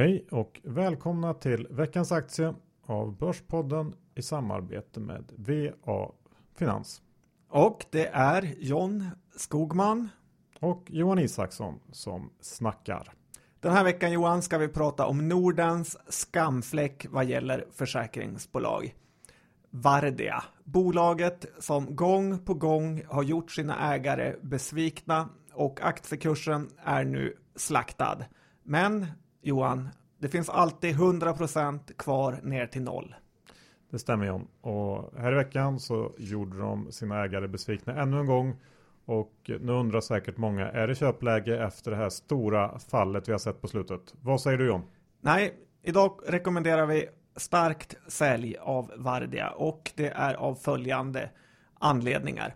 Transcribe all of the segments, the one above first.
Hej och välkomna till veckans aktie av Börspodden i samarbete med VA Finans. Och det är John Skogman. Och Johan Isaksson som snackar. Den här veckan Johan ska vi prata om Nordens skamfläck vad gäller försäkringsbolag. Vardia, bolaget som gång på gång har gjort sina ägare besvikna och aktiekursen är nu slaktad. Men Johan, det finns alltid 100% kvar ner till noll. Det stämmer John. Och här i veckan så gjorde de sina ägare besvikna ännu en gång. Och nu undrar säkert många, är det köpläge efter det här stora fallet vi har sett på slutet? Vad säger du John? Nej, idag rekommenderar vi starkt sälj av Vardia och det är av följande anledningar.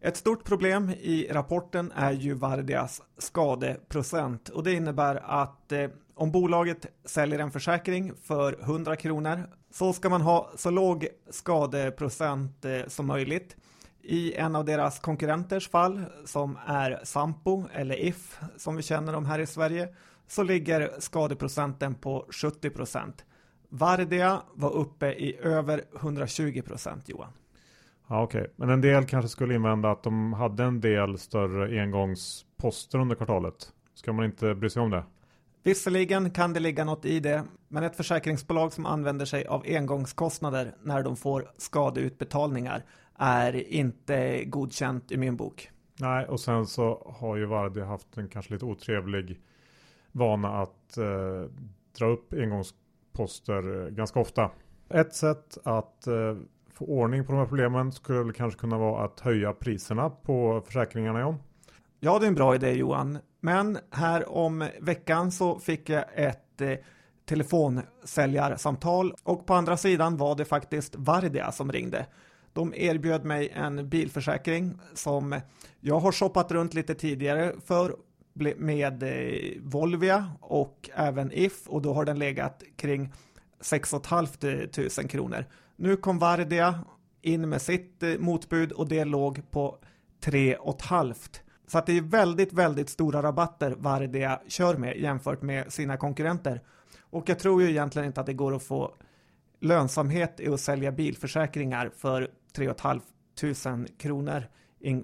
Ett stort problem i rapporten är ju Vardias skadeprocent och det innebär att eh, om bolaget säljer en försäkring för 100 kronor så ska man ha så låg skadeprocent eh, som möjligt. I en av deras konkurrenters fall som är Sampo eller If som vi känner dem här i Sverige så ligger skadeprocenten på 70 procent. Vardia var uppe i över 120 procent Johan. Ja, Okej, okay. men en del kanske skulle invända att de hade en del större engångsposter under kvartalet. Ska man inte bry sig om det? Visserligen kan det ligga något i det, men ett försäkringsbolag som använder sig av engångskostnader när de får skadeutbetalningar är inte godkänt i min bok. Nej, och sen så har ju Vardi haft en kanske lite otrevlig vana att eh, dra upp engångsposter eh, ganska ofta. Ett sätt att eh, få ordning på de här problemen skulle väl kanske kunna vara att höja priserna på försäkringarna John? Ja, det är en bra idé Johan. Men här om veckan så fick jag ett eh, telefonsäljarsamtal och på andra sidan var det faktiskt Vardia som ringde. De erbjöd mig en bilförsäkring som jag har shoppat runt lite tidigare för med eh, Volvia och även If och då har den legat kring 6 500 kronor. Nu kom Vardia in med sitt eh, motbud och det låg på 3 500 så att det är väldigt, väldigt stora rabatter Vardia kör med jämfört med sina konkurrenter. Och jag tror ju egentligen inte att det går att få lönsamhet i att sälja bilförsäkringar för 3 500 kronor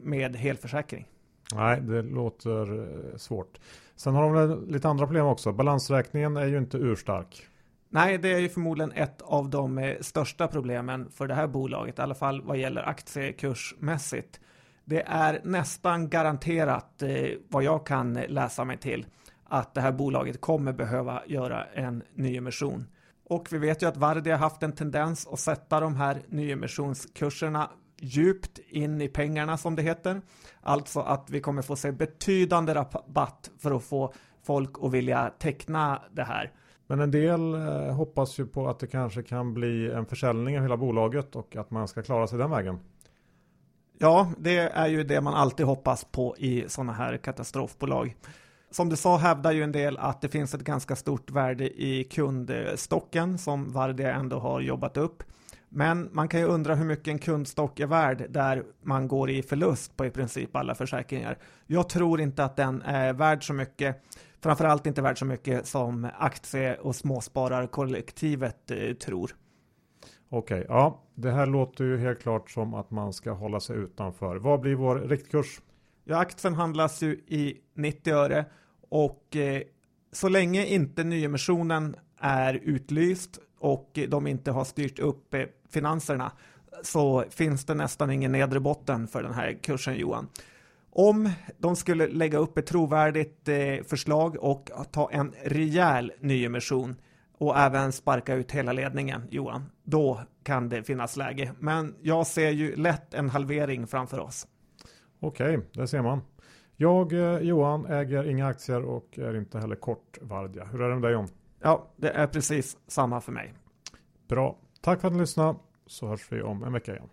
med helförsäkring. Nej, det låter eh, svårt. Sen har de lite andra problem också. Balansräkningen är ju inte urstark. Nej, det är ju förmodligen ett av de eh, största problemen för det här bolaget, i alla fall vad gäller aktiekursmässigt. Det är nästan garanterat eh, vad jag kan läsa mig till att det här bolaget kommer behöva göra en nyemission. Och vi vet ju att Vardi har haft en tendens att sätta de här nyemissionskurserna djupt in i pengarna som det heter. Alltså att vi kommer få se betydande rabatt för att få folk att vilja teckna det här. Men en del eh, hoppas ju på att det kanske kan bli en försäljning av hela bolaget och att man ska klara sig den vägen. Ja, det är ju det man alltid hoppas på i sådana här katastrofbolag. Som du sa hävdar ju en del att det finns ett ganska stort värde i kundstocken som Vardia ändå har jobbat upp. Men man kan ju undra hur mycket en kundstock är värd där man går i förlust på i princip alla försäkringar. Jag tror inte att den är värd så mycket, framförallt inte värd så mycket som aktie och småspararkollektivet eh, tror. Okej, okay, ja, det här låter ju helt klart som att man ska hålla sig utanför. Vad blir vår riktkurs? Ja, aktien handlas ju i 90 öre och eh, så länge inte nyemissionen är utlyst och de inte har styrt upp eh, finanserna så finns det nästan ingen nedre botten för den här kursen Johan. Om de skulle lägga upp ett trovärdigt eh, förslag och ta en rejäl nyemission och även sparka ut hela ledningen, Johan, då kan det finnas läge. Men jag ser ju lätt en halvering framför oss. Okej, okay, det ser man. Jag, eh, Johan, äger inga aktier och är inte heller kort Vardja. Hur är det med dig John? Ja, det är precis samma för mig. Bra. Tack för att ni lyssnade så hörs vi om en vecka igen.